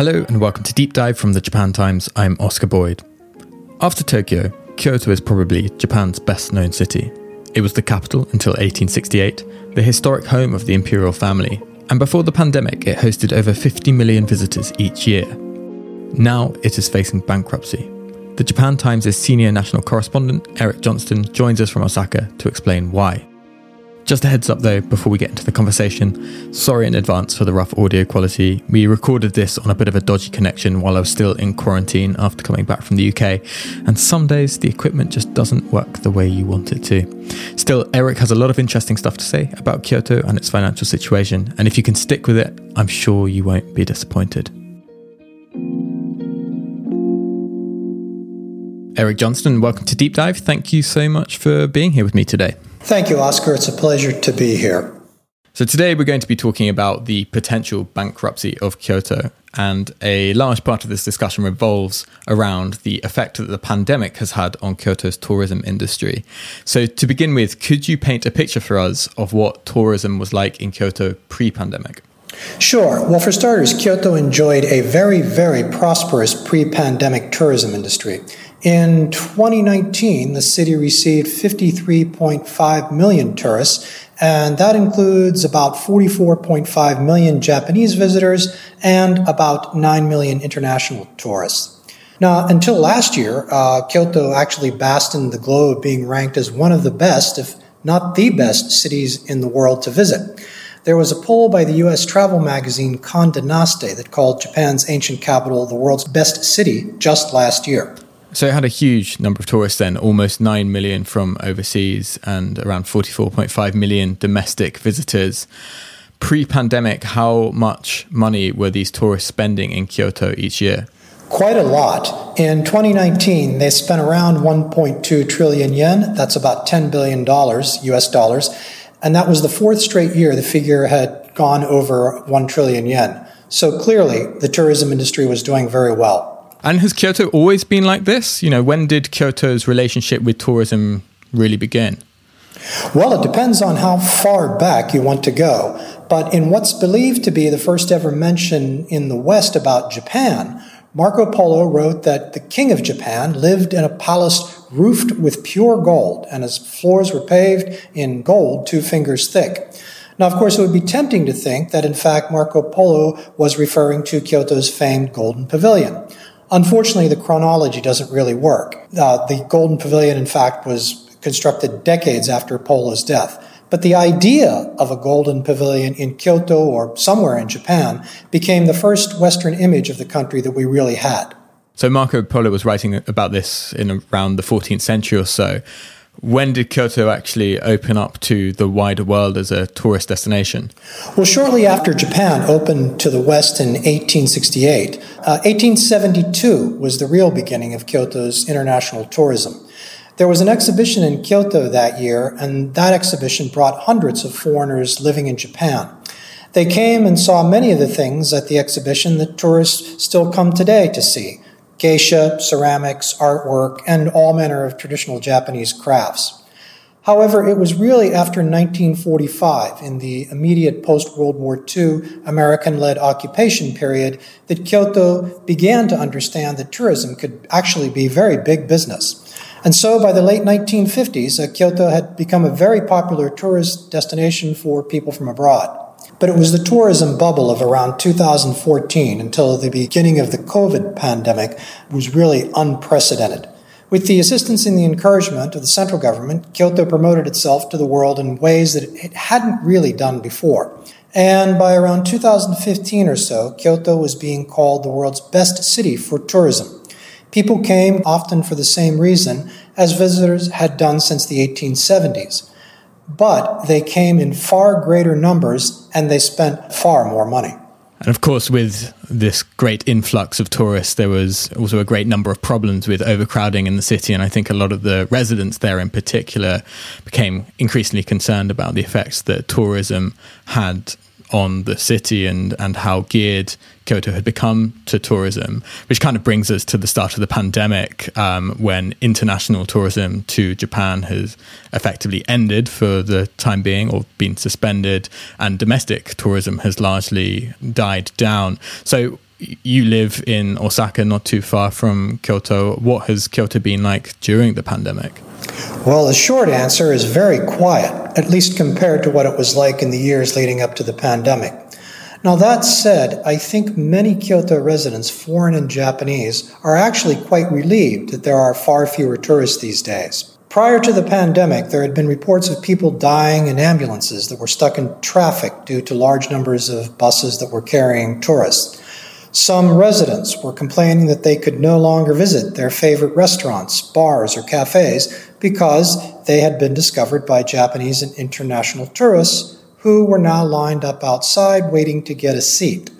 Hello and welcome to Deep Dive from the Japan Times. I'm Oscar Boyd. After Tokyo, Kyoto is probably Japan's best known city. It was the capital until 1868, the historic home of the imperial family, and before the pandemic, it hosted over 50 million visitors each year. Now it is facing bankruptcy. The Japan Times' senior national correspondent, Eric Johnston, joins us from Osaka to explain why. Just a heads up though, before we get into the conversation, sorry in advance for the rough audio quality. We recorded this on a bit of a dodgy connection while I was still in quarantine after coming back from the UK, and some days the equipment just doesn't work the way you want it to. Still, Eric has a lot of interesting stuff to say about Kyoto and its financial situation, and if you can stick with it, I'm sure you won't be disappointed. Eric Johnston, welcome to Deep Dive. Thank you so much for being here with me today. Thank you, Oscar. It's a pleasure to be here. So, today we're going to be talking about the potential bankruptcy of Kyoto. And a large part of this discussion revolves around the effect that the pandemic has had on Kyoto's tourism industry. So, to begin with, could you paint a picture for us of what tourism was like in Kyoto pre pandemic? Sure. Well, for starters, Kyoto enjoyed a very, very prosperous pre pandemic tourism industry. In 2019, the city received 53.5 million tourists, and that includes about 44.5 million Japanese visitors and about 9 million international tourists. Now, until last year, uh, Kyoto actually basked in the glow of being ranked as one of the best, if not the best, cities in the world to visit. There was a poll by the US travel magazine Condé Nast that called Japan's ancient capital the world's best city just last year. So it had a huge number of tourists then, almost 9 million from overseas and around 44.5 million domestic visitors. Pre pandemic, how much money were these tourists spending in Kyoto each year? Quite a lot. In 2019, they spent around 1.2 trillion yen. That's about $10 billion US dollars. And that was the fourth straight year the figure had gone over 1 trillion yen. So clearly, the tourism industry was doing very well. And has Kyoto always been like this? You know, when did Kyoto's relationship with tourism really begin? Well, it depends on how far back you want to go. But in what's believed to be the first ever mention in the West about Japan, Marco Polo wrote that the king of Japan lived in a palace roofed with pure gold, and his floors were paved in gold two fingers thick. Now, of course, it would be tempting to think that in fact Marco Polo was referring to Kyoto's famed Golden Pavilion. Unfortunately, the chronology doesn't really work. Uh, the Golden Pavilion, in fact, was constructed decades after Polo's death. But the idea of a golden pavilion in Kyoto or somewhere in Japan became the first Western image of the country that we really had. So Marco Polo was writing about this in around the 14th century or so. When did Kyoto actually open up to the wider world as a tourist destination? Well, shortly after Japan opened to the West in 1868, uh, 1872 was the real beginning of Kyoto's international tourism. There was an exhibition in Kyoto that year, and that exhibition brought hundreds of foreigners living in Japan. They came and saw many of the things at the exhibition that tourists still come today to see geisha, ceramics, artwork, and all manner of traditional Japanese crafts. However, it was really after 1945, in the immediate post World War II American led occupation period, that Kyoto began to understand that tourism could actually be very big business. And so by the late 1950s, uh, Kyoto had become a very popular tourist destination for people from abroad. But it was the tourism bubble of around 2014 until the beginning of the COVID pandemic was really unprecedented. With the assistance and the encouragement of the central government, Kyoto promoted itself to the world in ways that it hadn't really done before. And by around 2015 or so, Kyoto was being called the world's best city for tourism. People came often for the same reason as visitors had done since the 1870s but they came in far greater numbers and they spent far more money. And of course, with this great influx of tourists, there was also a great number of problems with overcrowding in the city. And I think a lot of the residents there in particular became increasingly concerned about the effects that tourism had on the city and, and how geared Kyoto had become to tourism, which kind of brings us to the start of the pandemic um, when international tourism to Japan has effectively ended for the time being or been suspended, and domestic tourism has largely died down. So, you live in Osaka, not too far from Kyoto. What has Kyoto been like during the pandemic? Well, the short answer is very quiet, at least compared to what it was like in the years leading up to the pandemic. Now, that said, I think many Kyoto residents, foreign and Japanese, are actually quite relieved that there are far fewer tourists these days. Prior to the pandemic, there had been reports of people dying in ambulances that were stuck in traffic due to large numbers of buses that were carrying tourists. Some residents were complaining that they could no longer visit their favorite restaurants, bars, or cafes because they had been discovered by Japanese and international tourists who were now lined up outside waiting to get a seat.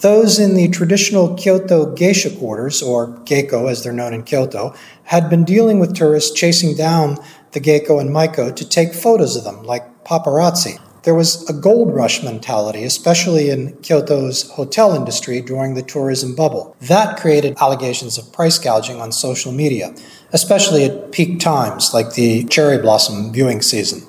Those in the traditional Kyoto geisha quarters, or geiko as they're known in Kyoto, had been dealing with tourists chasing down the geiko and maiko to take photos of them, like paparazzi. There was a gold rush mentality, especially in Kyoto's hotel industry during the tourism bubble. That created allegations of price gouging on social media, especially at peak times like the cherry blossom viewing season.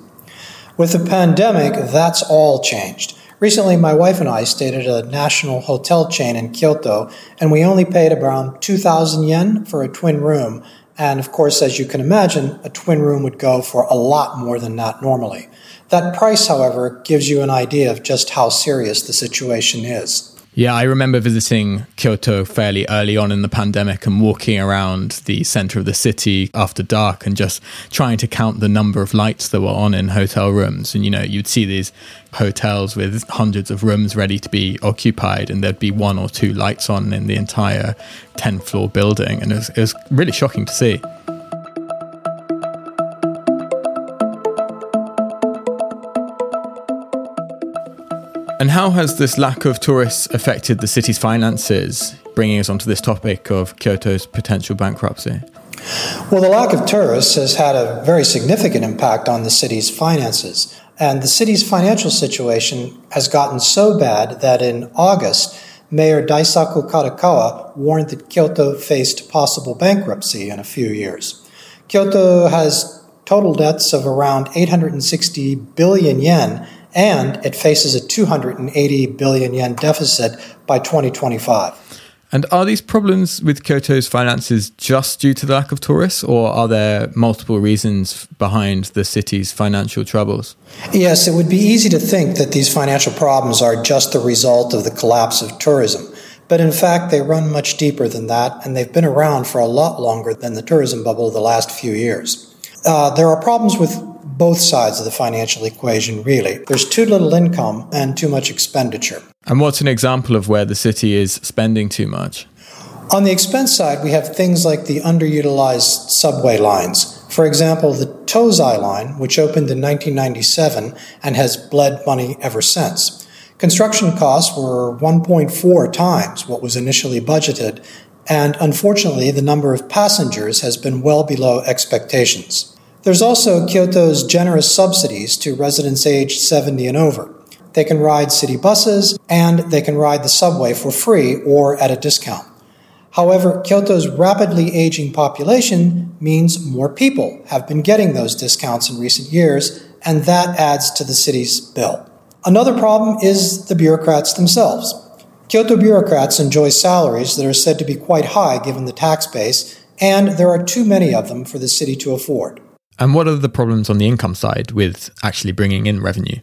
With the pandemic, that's all changed. Recently, my wife and I stayed at a national hotel chain in Kyoto, and we only paid around 2,000 yen for a twin room. And of course, as you can imagine, a twin room would go for a lot more than that normally. That price, however, gives you an idea of just how serious the situation is. Yeah, I remember visiting Kyoto fairly early on in the pandemic and walking around the center of the city after dark and just trying to count the number of lights that were on in hotel rooms. And, you know, you'd see these hotels with hundreds of rooms ready to be occupied, and there'd be one or two lights on in the entire 10 floor building. And it was, it was really shocking to see. And how has this lack of tourists affected the city's finances, bringing us onto this topic of Kyoto's potential bankruptcy? Well, the lack of tourists has had a very significant impact on the city's finances. And the city's financial situation has gotten so bad that in August, Mayor Daisaku Kadokawa warned that Kyoto faced possible bankruptcy in a few years. Kyoto has total debts of around 860 billion yen and it faces a 280 billion yen deficit by 2025. And are these problems with Kyoto's finances just due to the lack of tourists, or are there multiple reasons behind the city's financial troubles? Yes, it would be easy to think that these financial problems are just the result of the collapse of tourism. But in fact, they run much deeper than that, and they've been around for a lot longer than the tourism bubble of the last few years. Uh, there are problems with both sides of the financial equation, really. There's too little income and too much expenditure. And what's an example of where the city is spending too much? On the expense side, we have things like the underutilized subway lines. For example, the Tozai line, which opened in 1997 and has bled money ever since. Construction costs were 1.4 times what was initially budgeted, and unfortunately, the number of passengers has been well below expectations. There's also Kyoto's generous subsidies to residents aged 70 and over. They can ride city buses and they can ride the subway for free or at a discount. However, Kyoto's rapidly aging population means more people have been getting those discounts in recent years, and that adds to the city's bill. Another problem is the bureaucrats themselves. Kyoto bureaucrats enjoy salaries that are said to be quite high given the tax base, and there are too many of them for the city to afford. And what are the problems on the income side with actually bringing in revenue?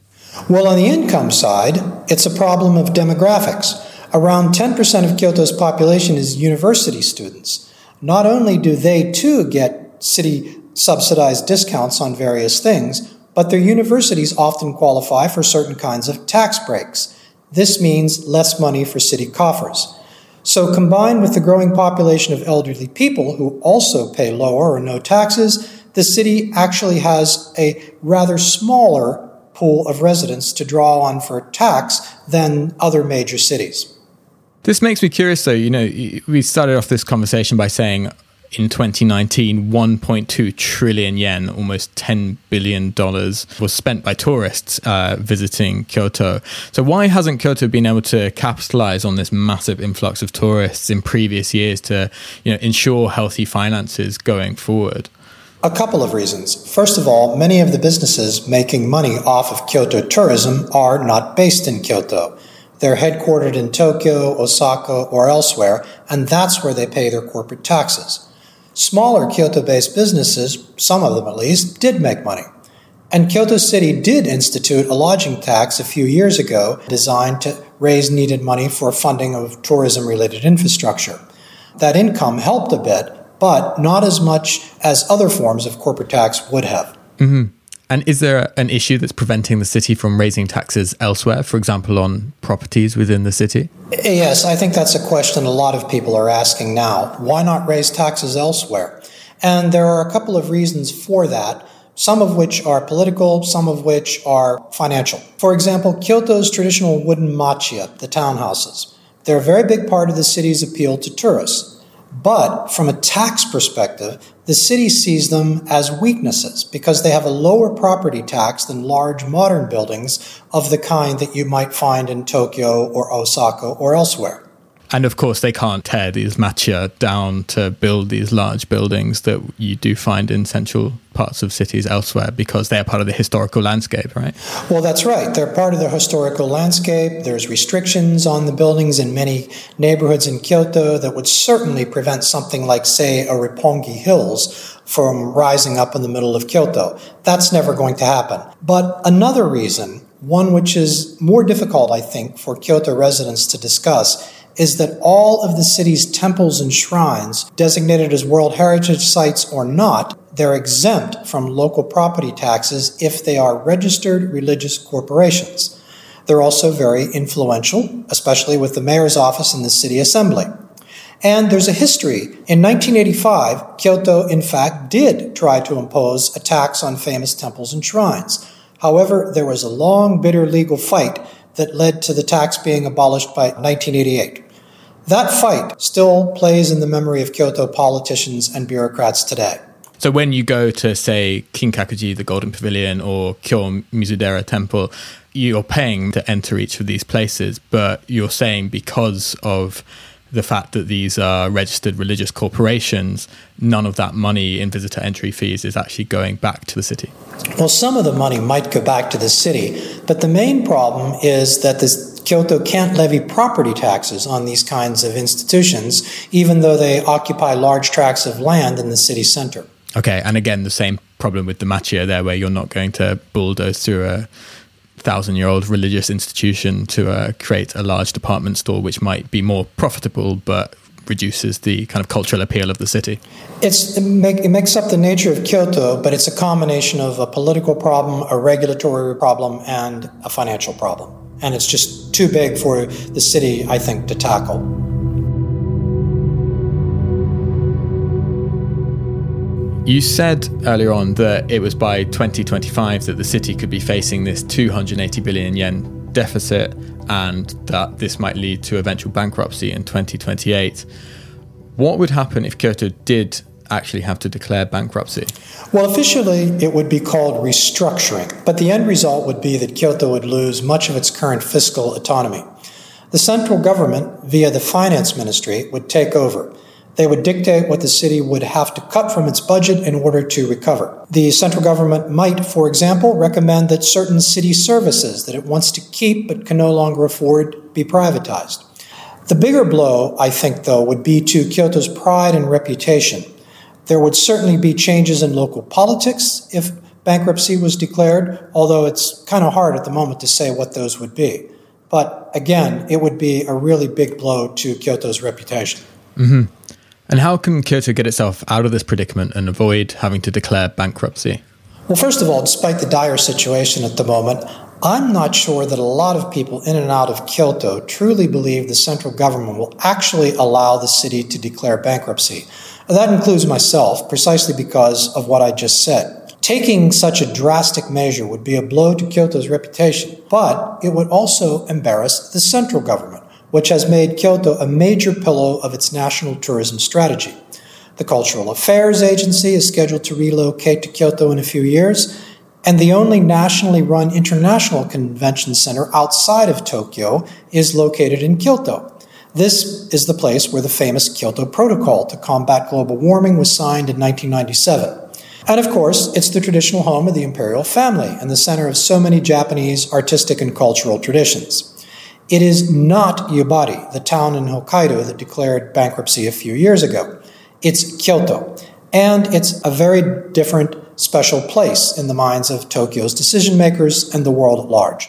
Well, on the income side, it's a problem of demographics. Around 10% of Kyoto's population is university students. Not only do they too get city subsidized discounts on various things, but their universities often qualify for certain kinds of tax breaks. This means less money for city coffers. So, combined with the growing population of elderly people who also pay lower or no taxes, the city actually has a rather smaller pool of residents to draw on for tax than other major cities. This makes me curious, though. You know, we started off this conversation by saying in 2019, 1.2 trillion yen, almost $10 billion, was spent by tourists uh, visiting Kyoto. So, why hasn't Kyoto been able to capitalize on this massive influx of tourists in previous years to you know, ensure healthy finances going forward? A couple of reasons. First of all, many of the businesses making money off of Kyoto tourism are not based in Kyoto. They're headquartered in Tokyo, Osaka, or elsewhere, and that's where they pay their corporate taxes. Smaller Kyoto based businesses, some of them at least, did make money. And Kyoto City did institute a lodging tax a few years ago designed to raise needed money for funding of tourism related infrastructure. That income helped a bit, but not as much as other forms of corporate tax would have. Mm-hmm. And is there an issue that's preventing the city from raising taxes elsewhere, for example, on properties within the city? Yes, I think that's a question a lot of people are asking now. Why not raise taxes elsewhere? And there are a couple of reasons for that, some of which are political, some of which are financial. For example, Kyoto's traditional wooden machiya, the townhouses. They're a very big part of the city's appeal to tourists. But from a tax perspective, the city sees them as weaknesses because they have a lower property tax than large modern buildings of the kind that you might find in Tokyo or Osaka or elsewhere. And of course, they can't tear these machiya down to build these large buildings that you do find in central parts of cities elsewhere because they're part of the historical landscape, right? Well, that's right. They're part of the historical landscape. There's restrictions on the buildings in many neighborhoods in Kyoto that would certainly prevent something like, say, a Roppongi Hills from rising up in the middle of Kyoto. That's never going to happen. But another reason, one which is more difficult, I think, for Kyoto residents to discuss, is that all of the city's temples and shrines, designated as World Heritage Sites or not, they're exempt from local property taxes if they are registered religious corporations. They're also very influential, especially with the mayor's office and the city assembly. And there's a history. In 1985, Kyoto, in fact, did try to impose a tax on famous temples and shrines. However, there was a long, bitter legal fight that led to the tax being abolished by 1988. That fight still plays in the memory of Kyoto politicians and bureaucrats today. So when you go to, say, Kinkakuji, the Golden Pavilion, or Kyo Mizudera Temple, you're paying to enter each of these places, but you're saying because of the fact that these are registered religious corporations, none of that money in visitor entry fees is actually going back to the city. Well, some of the money might go back to the city, but the main problem is that this Kyoto can't levy property taxes on these kinds of institutions, even though they occupy large tracts of land in the city center. Okay, and again, the same problem with the machiya there, where you're not going to bulldoze through a thousand year old religious institution to uh, create a large department store, which might be more profitable but reduces the kind of cultural appeal of the city. It's, it, make, it makes up the nature of Kyoto, but it's a combination of a political problem, a regulatory problem, and a financial problem. And it's just too big for the city, I think, to tackle. You said earlier on that it was by 2025 that the city could be facing this 280 billion yen deficit and that this might lead to eventual bankruptcy in 2028. What would happen if Kyoto did actually have to declare bankruptcy? Well, officially, it would be called restructuring, but the end result would be that Kyoto would lose much of its current fiscal autonomy. The central government, via the finance ministry, would take over. They would dictate what the city would have to cut from its budget in order to recover. The central government might, for example, recommend that certain city services that it wants to keep but can no longer afford be privatized. The bigger blow, I think, though, would be to Kyoto's pride and reputation. There would certainly be changes in local politics if bankruptcy was declared, although it's kind of hard at the moment to say what those would be. But again, it would be a really big blow to Kyoto's reputation. Mm-hmm. And how can Kyoto get itself out of this predicament and avoid having to declare bankruptcy? Well, first of all, despite the dire situation at the moment, I'm not sure that a lot of people in and out of Kyoto truly believe the central government will actually allow the city to declare bankruptcy. That includes myself, precisely because of what I just said. Taking such a drastic measure would be a blow to Kyoto's reputation, but it would also embarrass the central government which has made Kyoto a major pillar of its national tourism strategy. The Cultural Affairs Agency is scheduled to relocate to Kyoto in a few years, and the only nationally run international convention center outside of Tokyo is located in Kyoto. This is the place where the famous Kyoto Protocol to combat global warming was signed in 1997. And of course, it's the traditional home of the imperial family and the center of so many Japanese artistic and cultural traditions. It is not Yubari, the town in Hokkaido that declared bankruptcy a few years ago. It's Kyoto. And it's a very different, special place in the minds of Tokyo's decision makers and the world at large.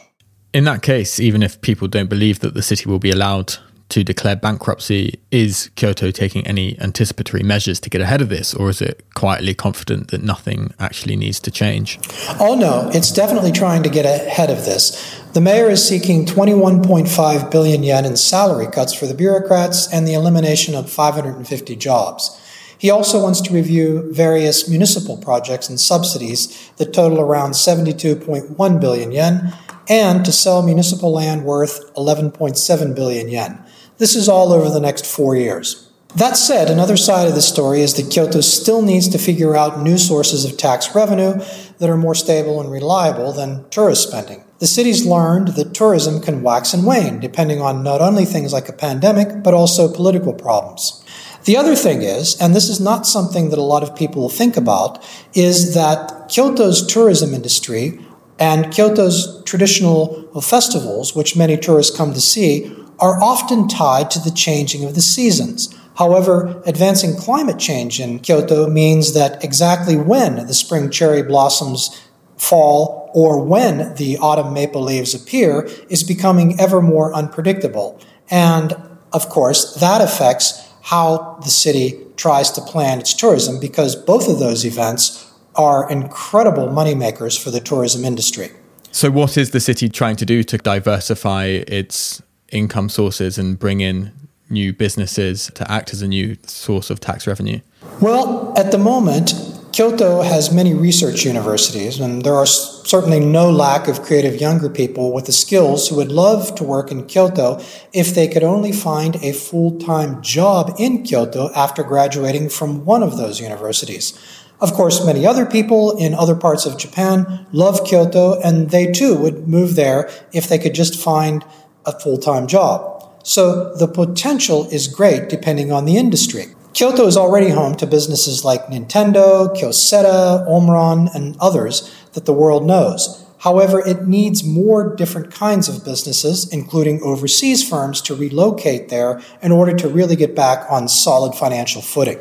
In that case, even if people don't believe that the city will be allowed to declare bankruptcy, is Kyoto taking any anticipatory measures to get ahead of this, or is it quietly confident that nothing actually needs to change? Oh, no, it's definitely trying to get ahead of this. The mayor is seeking 21.5 billion yen in salary cuts for the bureaucrats and the elimination of 550 jobs. He also wants to review various municipal projects and subsidies that total around 72.1 billion yen and to sell municipal land worth 11.7 billion yen. This is all over the next four years. That said, another side of the story is that Kyoto still needs to figure out new sources of tax revenue that are more stable and reliable than tourist spending. The city's learned that tourism can wax and wane depending on not only things like a pandemic, but also political problems. The other thing is, and this is not something that a lot of people think about, is that Kyoto's tourism industry and Kyoto's traditional festivals, which many tourists come to see, are often tied to the changing of the seasons. However, advancing climate change in Kyoto means that exactly when the spring cherry blossoms fall or when the autumn maple leaves appear is becoming ever more unpredictable. And of course, that affects how the city tries to plan its tourism because both of those events are incredible moneymakers for the tourism industry. So, what is the city trying to do to diversify its income sources and bring in new businesses to act as a new source of tax revenue? Well, at the moment, Kyoto has many research universities, and there are certainly no lack of creative younger people with the skills who would love to work in Kyoto if they could only find a full time job in Kyoto after graduating from one of those universities. Of course, many other people in other parts of Japan love Kyoto, and they too would move there if they could just find a full time job. So the potential is great depending on the industry. Kyoto is already home to businesses like Nintendo, Kyocera, Omron, and others that the world knows. However, it needs more different kinds of businesses, including overseas firms, to relocate there in order to really get back on solid financial footing.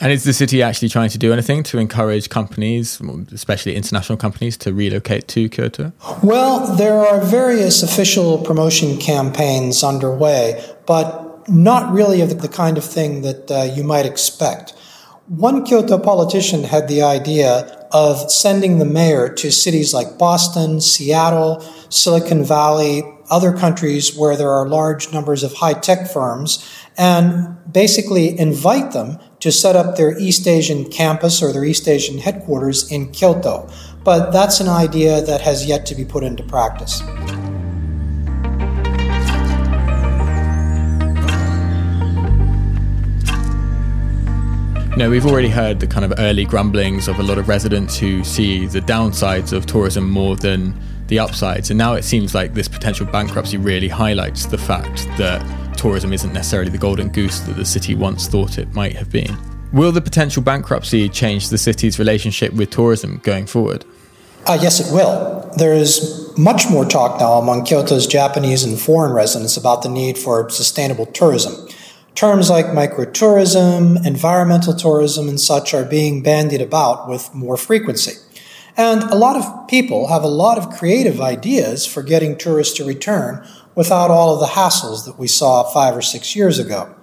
And is the city actually trying to do anything to encourage companies, especially international companies, to relocate to Kyoto? Well, there are various official promotion campaigns underway, but not really of the kind of thing that uh, you might expect. One Kyoto politician had the idea of sending the mayor to cities like Boston, Seattle, Silicon Valley, other countries where there are large numbers of high tech firms, and basically invite them to set up their East Asian campus or their East Asian headquarters in Kyoto. But that's an idea that has yet to be put into practice. Now, we've already heard the kind of early grumblings of a lot of residents who see the downsides of tourism more than the upsides. And now it seems like this potential bankruptcy really highlights the fact that tourism isn't necessarily the golden goose that the city once thought it might have been. Will the potential bankruptcy change the city's relationship with tourism going forward? Uh, yes, it will. There is much more talk now among Kyoto's Japanese and foreign residents about the need for sustainable tourism. Terms like microtourism, environmental tourism, and such are being bandied about with more frequency. And a lot of people have a lot of creative ideas for getting tourists to return without all of the hassles that we saw five or six years ago.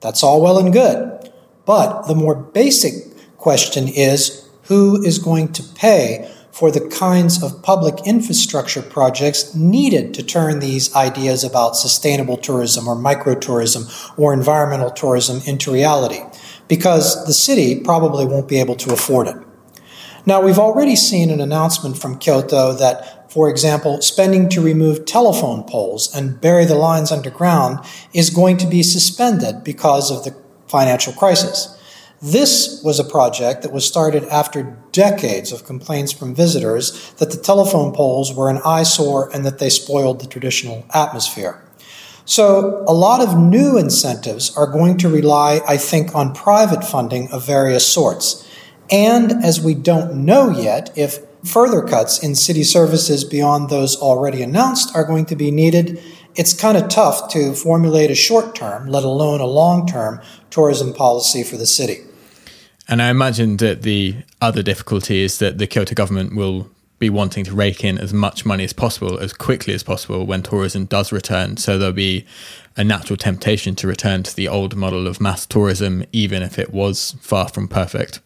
That's all well and good. But the more basic question is who is going to pay for the kinds of public infrastructure projects needed to turn these ideas about sustainable tourism or microtourism or environmental tourism into reality, because the city probably won't be able to afford it. Now, we've already seen an announcement from Kyoto that, for example, spending to remove telephone poles and bury the lines underground is going to be suspended because of the financial crisis. This was a project that was started after decades of complaints from visitors that the telephone poles were an eyesore and that they spoiled the traditional atmosphere. So, a lot of new incentives are going to rely, I think, on private funding of various sorts. And as we don't know yet if further cuts in city services beyond those already announced are going to be needed, it's kind of tough to formulate a short term, let alone a long term, tourism policy for the city. And I imagine that the other difficulty is that the Kyoto government will be wanting to rake in as much money as possible as quickly as possible when tourism does return. So there'll be a natural temptation to return to the old model of mass tourism, even if it was far from perfect.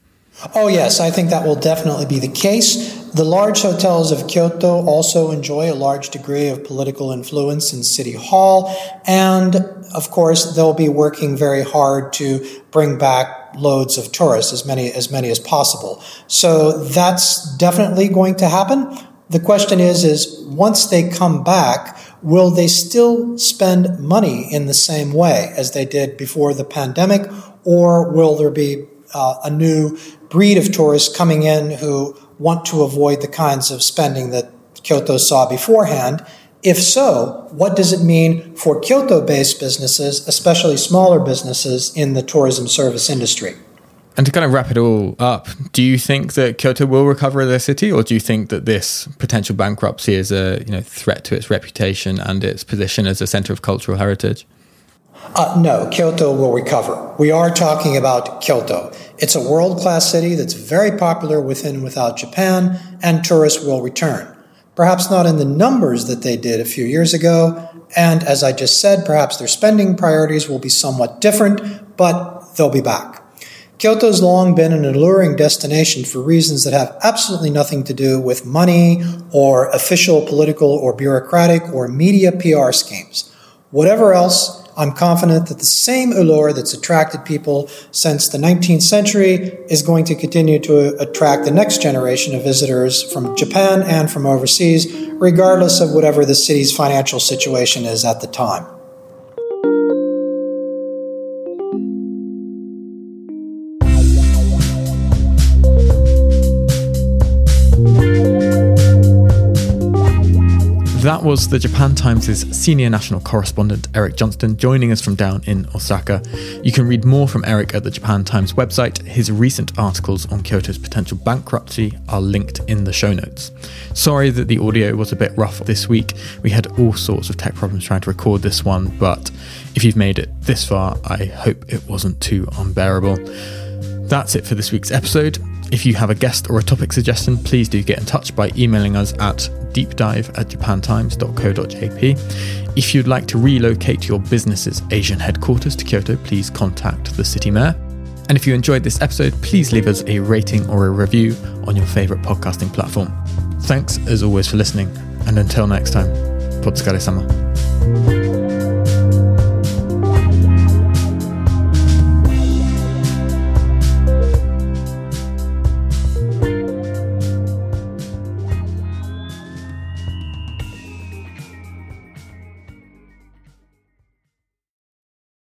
Oh, yes, I think that will definitely be the case. The large hotels of Kyoto also enjoy a large degree of political influence in City Hall, and of course, they'll be working very hard to bring back loads of tourists, as many as many as possible. So that's definitely going to happen. The question is, is once they come back, will they still spend money in the same way as they did before the pandemic, or will there be uh, a new breed of tourists coming in who want to avoid the kinds of spending that Kyoto saw beforehand? If so, what does it mean for Kyoto based businesses, especially smaller businesses in the tourism service industry? And to kind of wrap it all up, do you think that Kyoto will recover as a city, or do you think that this potential bankruptcy is a you know threat to its reputation and its position as a center of cultural heritage? Uh, no, Kyoto will recover. We are talking about Kyoto. It's a world class city that's very popular within and without Japan, and tourists will return. Perhaps not in the numbers that they did a few years ago, and as I just said, perhaps their spending priorities will be somewhat different, but they'll be back. Kyoto's long been an alluring destination for reasons that have absolutely nothing to do with money or official political or bureaucratic or media PR schemes. Whatever else, I'm confident that the same allure that's attracted people since the 19th century is going to continue to attract the next generation of visitors from Japan and from overseas, regardless of whatever the city's financial situation is at the time. That was the Japan Times' senior national correspondent, Eric Johnston, joining us from down in Osaka. You can read more from Eric at the Japan Times website. His recent articles on Kyoto's potential bankruptcy are linked in the show notes. Sorry that the audio was a bit rough this week. We had all sorts of tech problems trying to record this one, but if you've made it this far, I hope it wasn't too unbearable. That's it for this week's episode. If you have a guest or a topic suggestion, please do get in touch by emailing us at deepdive at japantimes.co.jp. If you'd like to relocate your business's Asian headquarters to Kyoto, please contact the city mayor. And if you enjoyed this episode, please leave us a rating or a review on your favourite podcasting platform. Thanks as always for listening, and until next time, Otsukare sama.